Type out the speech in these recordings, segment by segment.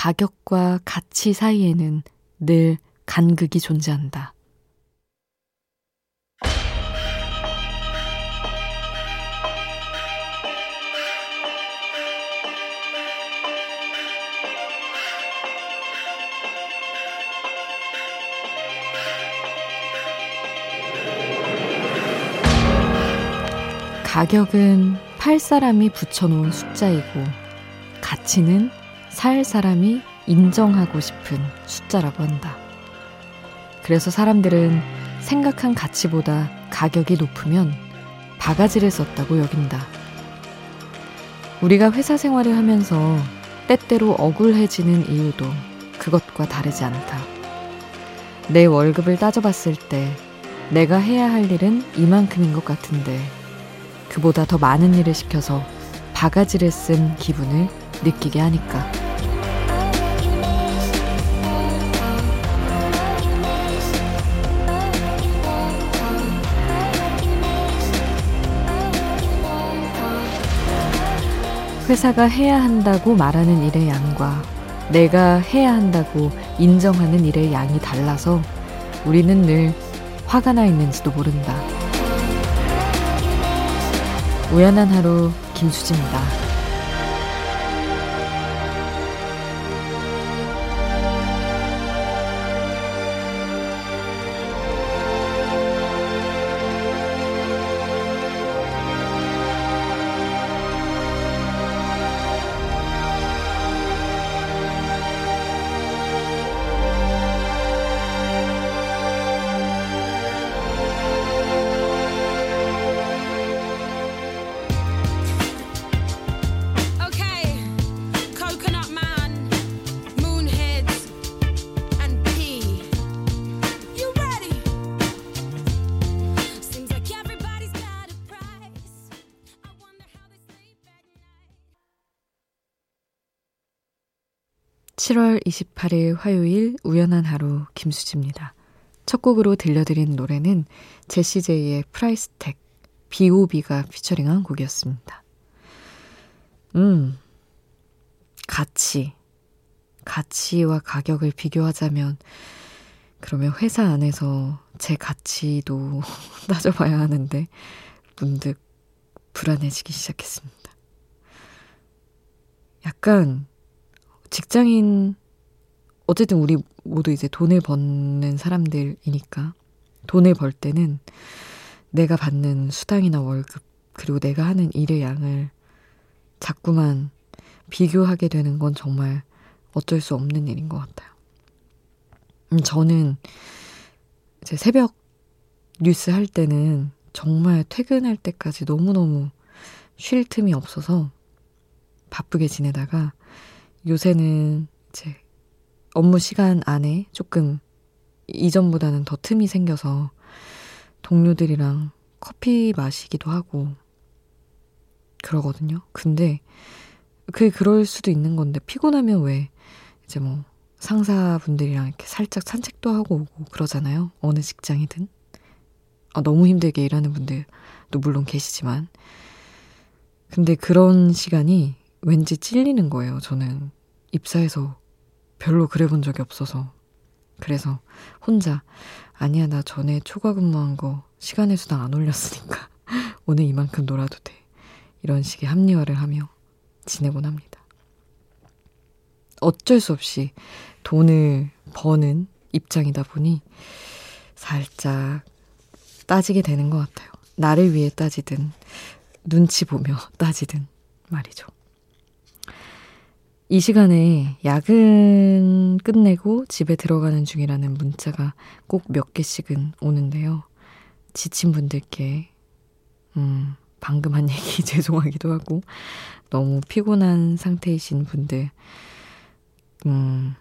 가격과 가치 사이에는 늘 간극이 존재한다. 가격은 팔 사람이 붙여놓은 숫자이고 가치는 살 사람이 인정하고 싶은 숫자라고 한다. 그래서 사람들은 생각한 가치보다 가격이 높으면 바가지를 썼다고 여긴다. 우리가 회사 생활을 하면서 때때로 억울해지는 이유도 그것과 다르지 않다. 내 월급을 따져봤을 때 내가 해야 할 일은 이만큼인 것 같은데 그보다 더 많은 일을 시켜서 바가지를 쓴 기분을 느끼게 하니까. 회사가 해야 한다고 말하는 일의 양과 내가 해야 한다고 인정하는 일의 양이 달라서 우리는 늘 화가 나 있는지도 모른다. 우연한 하루 김수지입니다. 7월 28일 화요일 우연한 하루 김수지입니다. 첫 곡으로 들려드린 노래는 제시제이의 프라이스텍 B.O.B가 피처링한 곡이었습니다. 음, 가치. 가치와 가격을 비교하자면 그러면 회사 안에서 제 가치도 따져봐야 하는데 문득 불안해지기 시작했습니다. 약간 직장인, 어쨌든 우리 모두 이제 돈을 버는 사람들이니까 돈을 벌 때는 내가 받는 수당이나 월급, 그리고 내가 하는 일의 양을 자꾸만 비교하게 되는 건 정말 어쩔 수 없는 일인 것 같아요. 음, 저는 이제 새벽 뉴스 할 때는 정말 퇴근할 때까지 너무너무 쉴 틈이 없어서 바쁘게 지내다가 요새는 이제 업무 시간 안에 조금 이전보다는 더 틈이 생겨서 동료들이랑 커피 마시기도 하고 그러거든요. 근데 그게 그럴 수도 있는 건데 피곤하면 왜 이제 뭐 상사분들이랑 이렇게 살짝 산책도 하고 오고 그러잖아요. 어느 직장이든. 아, 너무 힘들게 일하는 분들도 물론 계시지만. 근데 그런 시간이 왠지 찔리는 거예요, 저는. 입사해서 별로 그래 본 적이 없어서. 그래서 혼자, 아니야, 나 전에 초과 근무한 거 시간의 수당 안 올렸으니까 오늘 이만큼 놀아도 돼. 이런 식의 합리화를 하며 지내곤 합니다. 어쩔 수 없이 돈을 버는 입장이다 보니 살짝 따지게 되는 것 같아요. 나를 위해 따지든 눈치 보며 따지든 말이죠. 이 시간에 야근 끝내고 집에 들어가는 중이라는 문자가 꼭 몇 개씩은 오는데요. 지친 분들께, 음, 방금 한 얘기 죄송하기도 하고, 너무 피곤한 상태이신 분들, 음,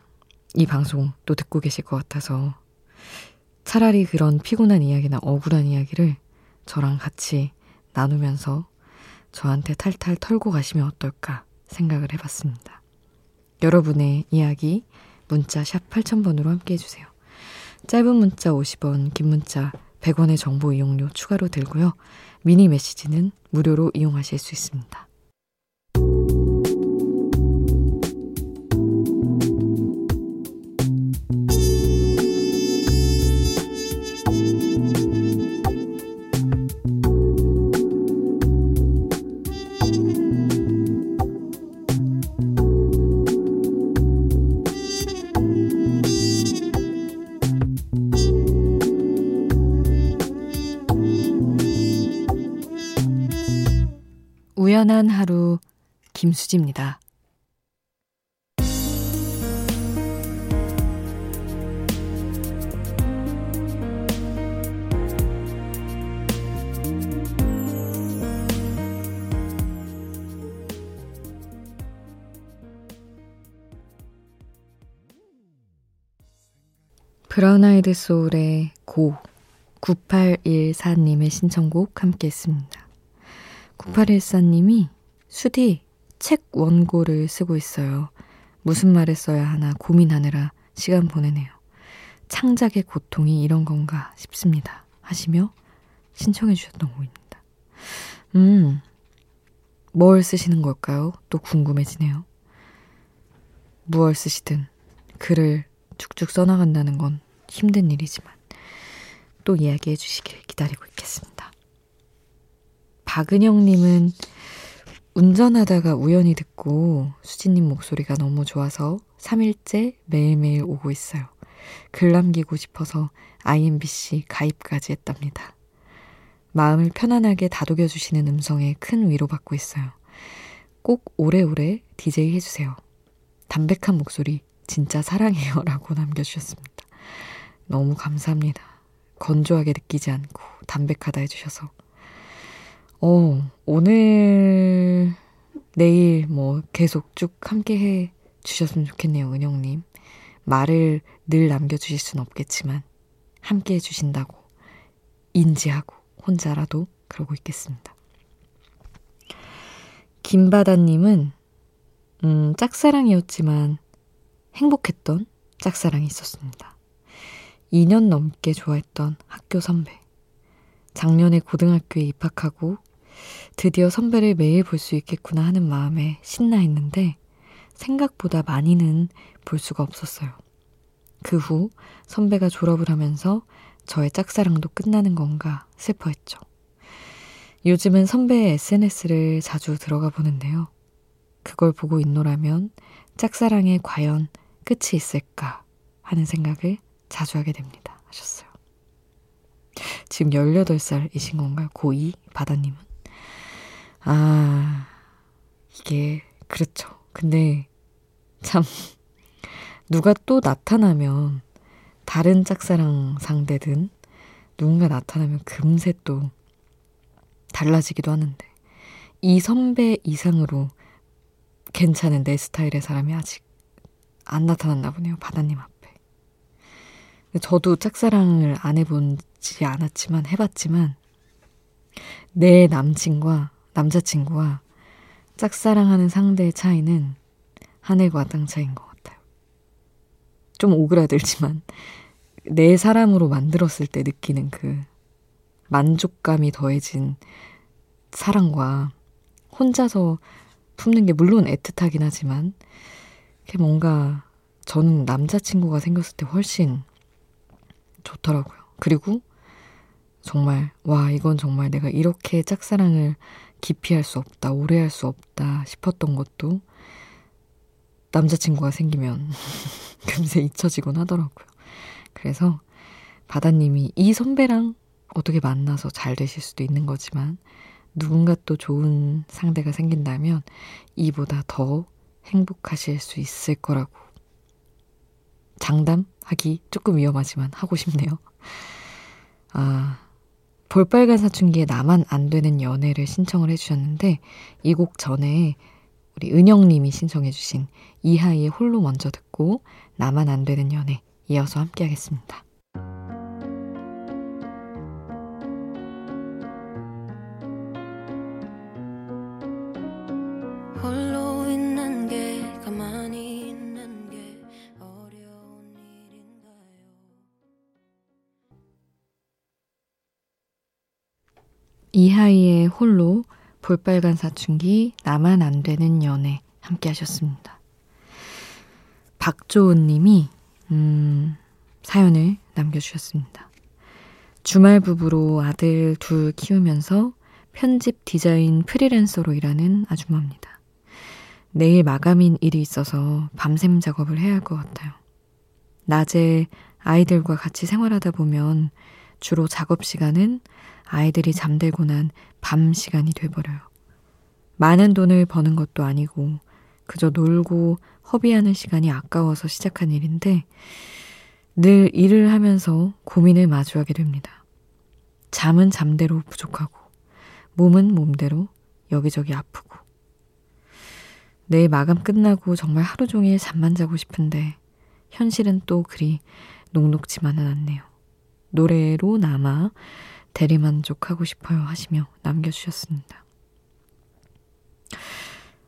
이 방송 또 듣고 계실 것 같아서 차라리 그런 피곤한 이야기나 억울한 이야기를 저랑 같이 나누면서 저한테 탈탈 털고 가시면 어떨까 생각을 해봤습니다. 여러분의 이야기 문자 샵 8000번으로 함께 해주세요. 짧은 문자 50원, 긴 문자 100원의 정보 이용료 추가로 들고요. 미니 메시지는 무료로 이용하실 수 있습니다. 우연한 하루 김수지입니다. 브라운 아이드 소울의 고 9814님의 신청곡 함께 했습니다. 9814님이 수디 책 원고를 쓰고 있어요. 무슨 말을 써야 하나 고민하느라 시간 보내네요. 창작의 고통이 이런 건가 싶습니다. 하시며 신청해 주셨던 곡입니다. 음, 뭘 쓰시는 걸까요? 또 궁금해지네요. 무얼 쓰시든 글을 쭉쭉 써나간다는 건 힘든 일이지만 또 이야기해 주시길 기다리고 있겠습니다. 박은영님은 운전하다가 우연히 듣고 수진님 목소리가 너무 좋아서 3일째 매일매일 오고 있어요. 글 남기고 싶어서 IMBC 가입까지 했답니다. 마음을 편안하게 다독여 주시는 음성에 큰 위로받고 있어요. 꼭 오래오래 DJ 해주세요. 담백한 목소리 진짜 사랑해요 라고 남겨주셨습니다. 너무 감사합니다. 건조하게 느끼지 않고 담백하다 해주셔서. 어, 오늘, 내일 뭐 계속 쭉 함께 해 주셨으면 좋겠네요, 은영님. 말을 늘 남겨주실 순 없겠지만, 함께 해주신다고 인지하고 혼자라도 그러고 있겠습니다. 김바다님은, 음, 짝사랑이었지만 행복했던 짝사랑이 있었습니다. 2년 넘게 좋아했던 학교 선배. 작년에 고등학교에 입학하고 드디어 선배를 매일 볼 수 있겠구나 하는 마음에 신나 했는데 생각보다 많이는 볼 수가 없었어요. 그 후 선배가 졸업을 하면서 저의 짝사랑도 끝나는 건가 슬퍼했죠. 요즘은 선배의 SNS를 자주 들어가 보는데요. 그걸 보고 있노라면 짝사랑에 과연 끝이 있을까 하는 생각을 자주 하게 됩니다. 하셨어요. 지금 18살이신 건가요? 고2 바다님은? 아, 이게, 그렇죠. 근데, 참, 누가 또 나타나면, 다른 짝사랑 상대든, 누군가 나타나면 금세 또 달라지기도 하는데, 이 선배 이상으로 괜찮은 내 스타일의 사람이 아직 안 나타났나 보네요. 바다님 앞. 저도 짝사랑을 안 해본지 않았지만 해봤지만 내 남친과 남자친구와 짝사랑하는 상대의 차이는 하늘과 땅 차이인 것 같아요. 좀 오그라들지만 내 사람으로 만들었을 때 느끼는 그 만족감이 더해진 사랑과 혼자서 품는 게 물론 애틋하긴 하지만 그게 뭔가 저는 남자친구가 생겼을 때 훨씬 좋더라고요. 그리고 정말, 와, 이건 정말 내가 이렇게 짝사랑을 깊이 할 수 없다, 오래 할 수 없다 싶었던 것도 남자친구가 생기면 금세 잊혀지곤 하더라고요. 그래서 바다님이 이 선배랑 어떻게 만나서 잘 되실 수도 있는 거지만 누군가 또 좋은 상대가 생긴다면 이보다 더 행복하실 수 있을 거라고 장담하기 조금 위험하지만 하고 싶네요. 아, 볼빨간 사춘기에 나만 안 되는 연애를 신청을 해주셨는데 이 곡 전에 우리 은영님이 신청해주신 이하이의 홀로 먼저 듣고 나만 안 되는 연애 이어서 함께 하겠습니다. 이하이의 홀로 볼빨간 사춘기 나만 안 되는 연애 함께 하셨습니다. 박조은 님이 음, 사연을 남겨주셨습니다. 주말 부부로 아들 둘 키우면서 편집 디자인 프리랜서로 일하는 아줌마입니다. 내일 마감인 일이 있어서 밤샘 작업을 해야 할 것 같아요. 낮에 아이들과 같이 생활하다 보면 주로 작업 시간은 아이들이 잠들고 난 밤 시간이 돼버려요. 많은 돈을 버는 것도 아니고 그저 놀고 허비하는 시간이 아까워서 시작한 일인데 늘 일을 하면서 고민을 마주하게 됩니다. 잠은 잠대로 부족하고 몸은 몸대로 여기저기 아프고 내일 마감 끝나고 정말 하루 종일 잠만 자고 싶은데 현실은 또 그리 녹록지만은 않네요. 노래로 남아 대리만족하고 싶어요 하시며 남겨주셨습니다.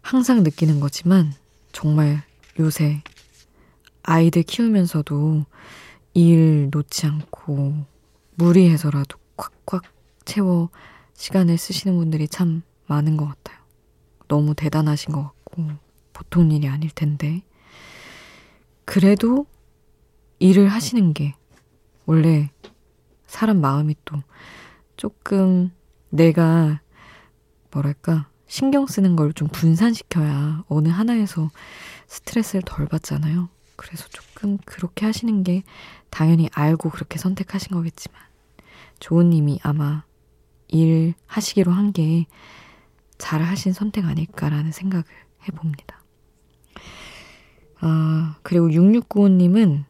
항상 느끼는 거지만 정말 요새 아이들 키우면서도 일 놓지 않고 무리해서라도 꽉꽉 채워 시간을 쓰시는 분들이 참 많은 것 같아요. 너무 대단하신 것 같고 보통 일이 아닐 텐데 그래도 일을 하시는 게 원래 사람 마음이 또 조금 내가 뭐랄까 신경 쓰는 걸 좀 분산시켜야 어느 하나에서 스트레스를 덜 받잖아요. 그래서 조금 그렇게 하시는 게 당연히 알고 그렇게 선택하신 거겠지만 조은님이 아마 일 하시기로 한 게 잘 하신 선택 아닐까라는 생각을 해봅니다. 아, 그리고 6695님은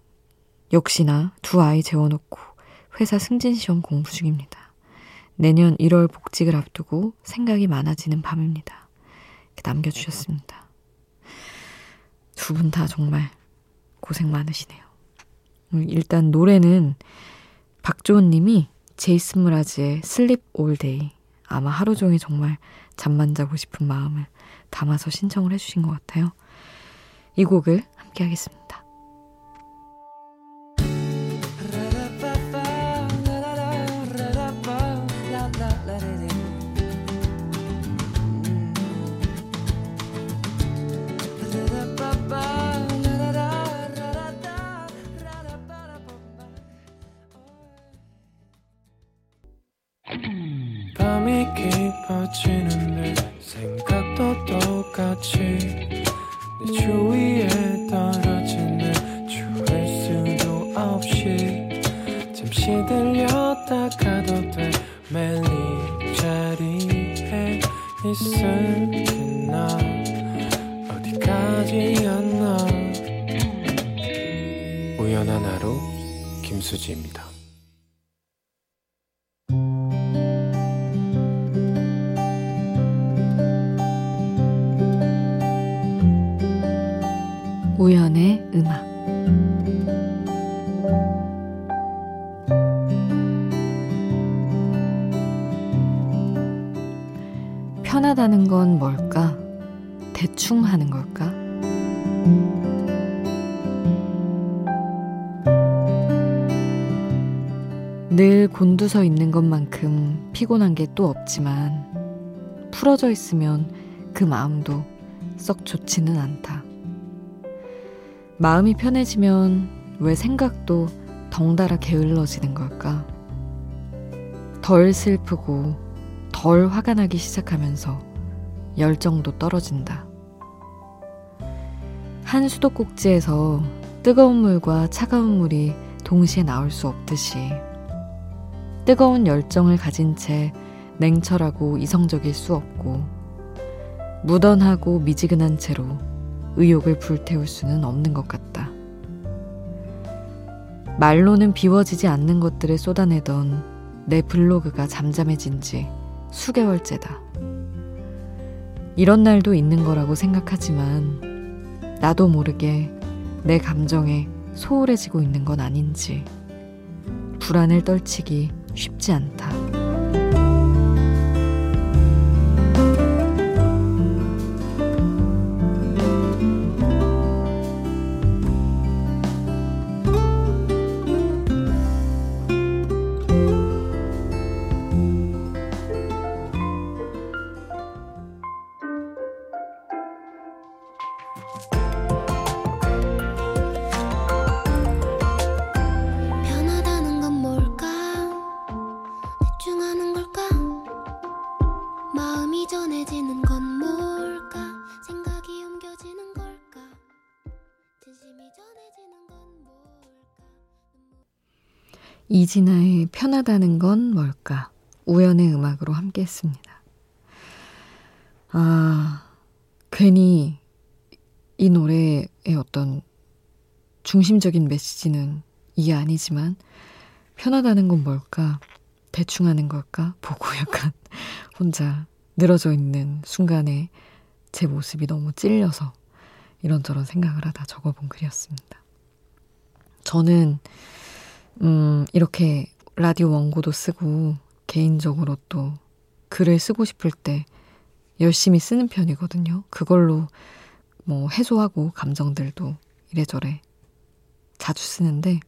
역시나 두 아이 재워놓고 회사 승진 시험 공부 중입니다. 내년 1월 복직을 앞두고 생각이 많아지는 밤입니다. 남겨주셨습니다. 두 분 다 정말 고생 많으시네요. 음, 일단 노래는 박조은 님이 제이슨 므라즈의 Sleep All Day 아마 하루 종일 정말 잠만 자고 싶은 마음을 담아서 신청을 해주신 것 같아요. 이 곡을 함께 하겠습니다. 김수지입니다 우연의 음악 편하다는 건 뭘까? 대충 하는 걸까? 늘 곤두서 있는 것만큼 피곤한 게 또 없지만 풀어져 있으면 그 마음도 썩 좋지는 않다. 마음이 편해지면 왜 생각도 덩달아 게을러지는 걸까? 덜 슬프고 덜 화가 나기 시작하면서 열정도 떨어진다. 한 수도꼭지에서 뜨거운 물과 차가운 물이 동시에 나올 수 없듯이 뜨거운 열정을 가진 채 냉철하고 이성적일 수 없고 무던하고 미지근한 채로 의욕을 불태울 수는 없는 것 같다. 말로는 비워지지 않는 것들을 쏟아내던 내 블로그가 잠잠해진 지 수개월째다. 이런 날도 있는 거라고 생각하지만 나도 모르게 내 감정에 소홀해지고 있는 건 아닌지 불안을 떨치기 쉽지 않다. 이진아의 편하다는 건 뭘까? 우연의 음악으로 함께 했습니다. 아, 괜히 이 노래의 어떤 중심적인 메시지는 이게 아니지만 편하다는 건 뭘까? 대충 하는 걸까? 보고 약간 혼자 늘어져 있는 순간에 제 모습이 너무 찔려서 이런저런 생각을 하다 적어본 글이었습니다. 저는, 음, 이렇게 라디오 원고도 쓰고 개인적으로 또 글을 쓰고 싶을 때 열심히 쓰는 편이거든요. 그걸로 뭐 해소하고 감정들도 이래저래 자주 쓰는데,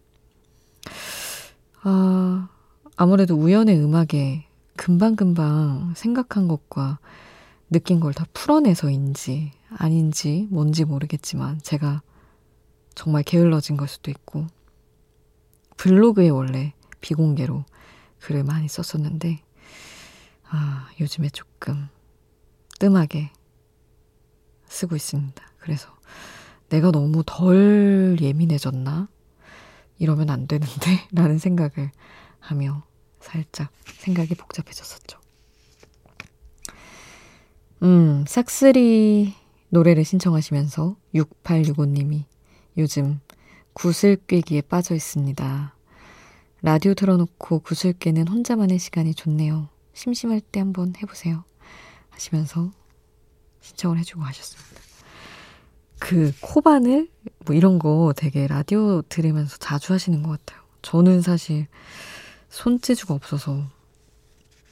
아, 아무래도 우연의 음악에 금방금방 생각한 것과 느낀 걸 다 풀어내서인지 아닌지 뭔지 모르겠지만 제가 정말 게을러진 걸 수도 있고 블로그에 원래 비공개로 글을 많이 썼었는데 아, 요즘에 조금 뜸하게 쓰고 있습니다. 그래서 내가 너무 덜 예민해졌나? 이러면 안 되는데? 라는 생각을 하며 살짝 생각이 복잡해졌었죠. 음, 싹쓸이 노래를 신청하시면서 6865님이 요즘 구슬 꿰기에 빠져 있습니다. 라디오 틀어놓고 구슬 꿰는 혼자만의 시간이 좋네요. 심심할 때 한번 해보세요. 하시면서 신청을 해주고 하셨습니다. 그 코바늘 뭐 이런 거 되게 라디오 들으면서 자주 하시는 것 같아요. 저는 사실 손재주가 없어서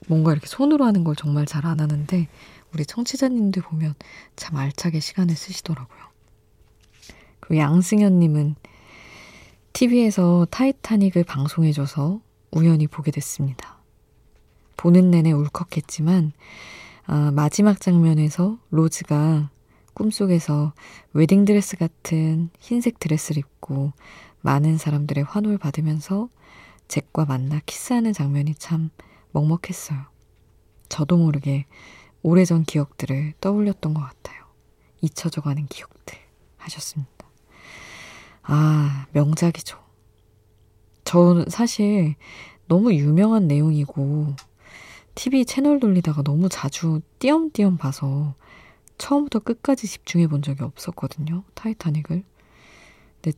뭔가 이렇게 손으로 하는 걸 정말 잘 안 하는데 우리 청취자님들 보면 참 알차게 시간을 쓰시더라고요. 그리고 양승현님은 TV에서 타이타닉을 방송해줘서 우연히 보게 됐습니다. 보는 내내 울컥했지만 아, 마지막 장면에서 로즈가 꿈속에서 웨딩드레스 같은 흰색 드레스를 입고 많은 사람들의 환호를 받으면서 잭과 만나 키스하는 장면이 참 먹먹했어요. 저도 모르게 오래전 기억들을 떠올렸던 것 같아요. 잊혀져 가는 기억들 하셨습니다. 아, 명작이죠. 저는 사실 너무 유명한 내용이고 TV 채널 돌리다가 너무 자주 띄엄띄엄 봐서 처음부터 끝까지 집중해 본 적이 없었거든요. 타이타닉을. 근데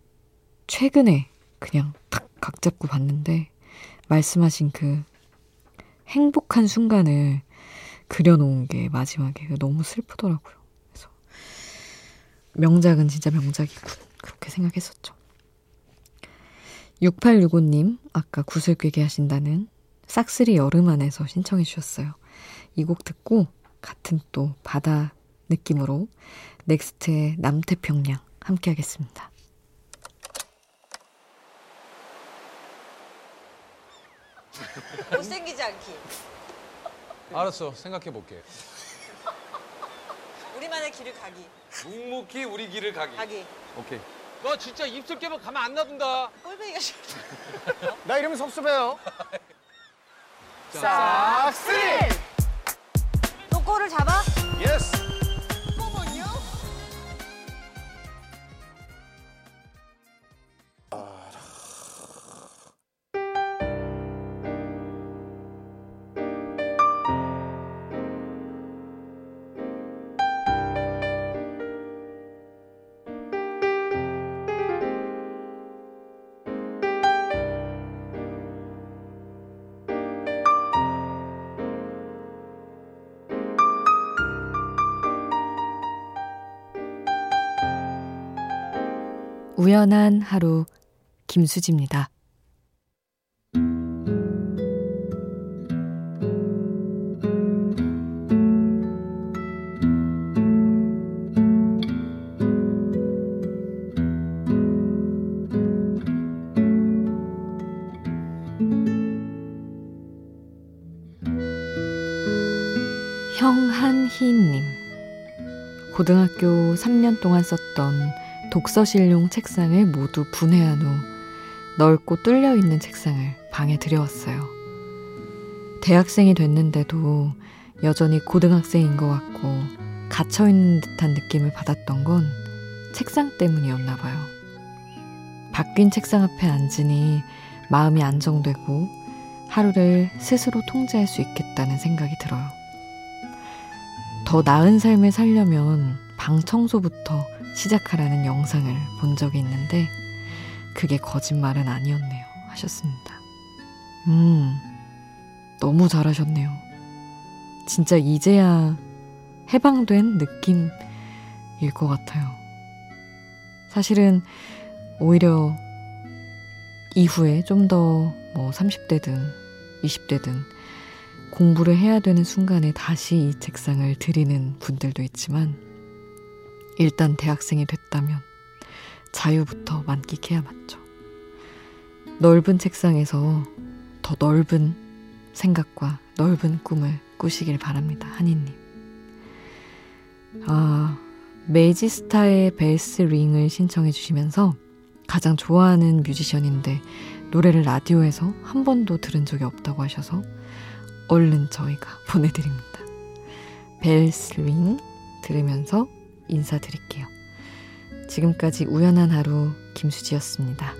최근에 그냥 탁 각 잡고 봤는데 말씀하신 그 행복한 순간을 그려놓은 게 마지막에 너무 슬프더라고요. 그래서 명작은 진짜 명작이군. 그렇게 생각했었죠. 6865님, 아까 구슬 꿰게 하신다는 싹쓸이 여름 안에서 신청해 주셨어요. 이 곡 듣고 같은 또 바다 느낌으로 넥스트의 남태평양 함께 하겠습니다. 못생기지 않기. 알았어 생각해 볼게. 우리만의 길을 가기. 묵묵히 우리 길을 가기. 가기. 오케이. 너 진짜 입술 깨면 가만 안 놔둔다. 꼴뱅이가 싫어. 나 이러면 섭섭해요. 싹쓸이! 또 꼴을 잡아? 우연한 하루 김수지입니다. 형한희님 고등학교 3년 동안 썼던 독서실용 책상을 모두 분해한 후 넓고 뚫려 있는 책상을 방에 들여왔어요. 대학생이 됐는데도 여전히 고등학생인 것 같고 갇혀 있는 듯한 느낌을 받았던 건 책상 때문이었나 봐요. 바뀐 책상 앞에 앉으니 마음이 안정되고 하루를 스스로 통제할 수 있겠다는 생각이 들어요. 더 나은 삶을 살려면 방 청소부터 시작하라는 영상을 본 적이 있는데 그게 거짓말은 아니었네요. 하셨습니다. 음, 너무 잘하셨네요. 진짜 이제야 해방된 느낌일 것 같아요. 사실은 오히려 이후에 좀 더 뭐 30대든 20대든 공부를 해야 되는 순간에 다시 이 책상을 드리는 분들도 있지만 일단 대학생이 됐다면 자유부터 만끽해야 맞죠. 넓은 책상에서 더 넓은 생각과 넓은 꿈을 꾸시길 바랍니다. 한이님. 아, 메지스타의 베스 링을 신청해 주시면서 가장 좋아하는 뮤지션인데 노래를 라디오에서 한 번도 들은 적이 없다고 하셔서 얼른 저희가 보내드립니다. 벨스 링 들으면서 인사드릴게요. 지금까지 우연한 하루 김수지였습니다.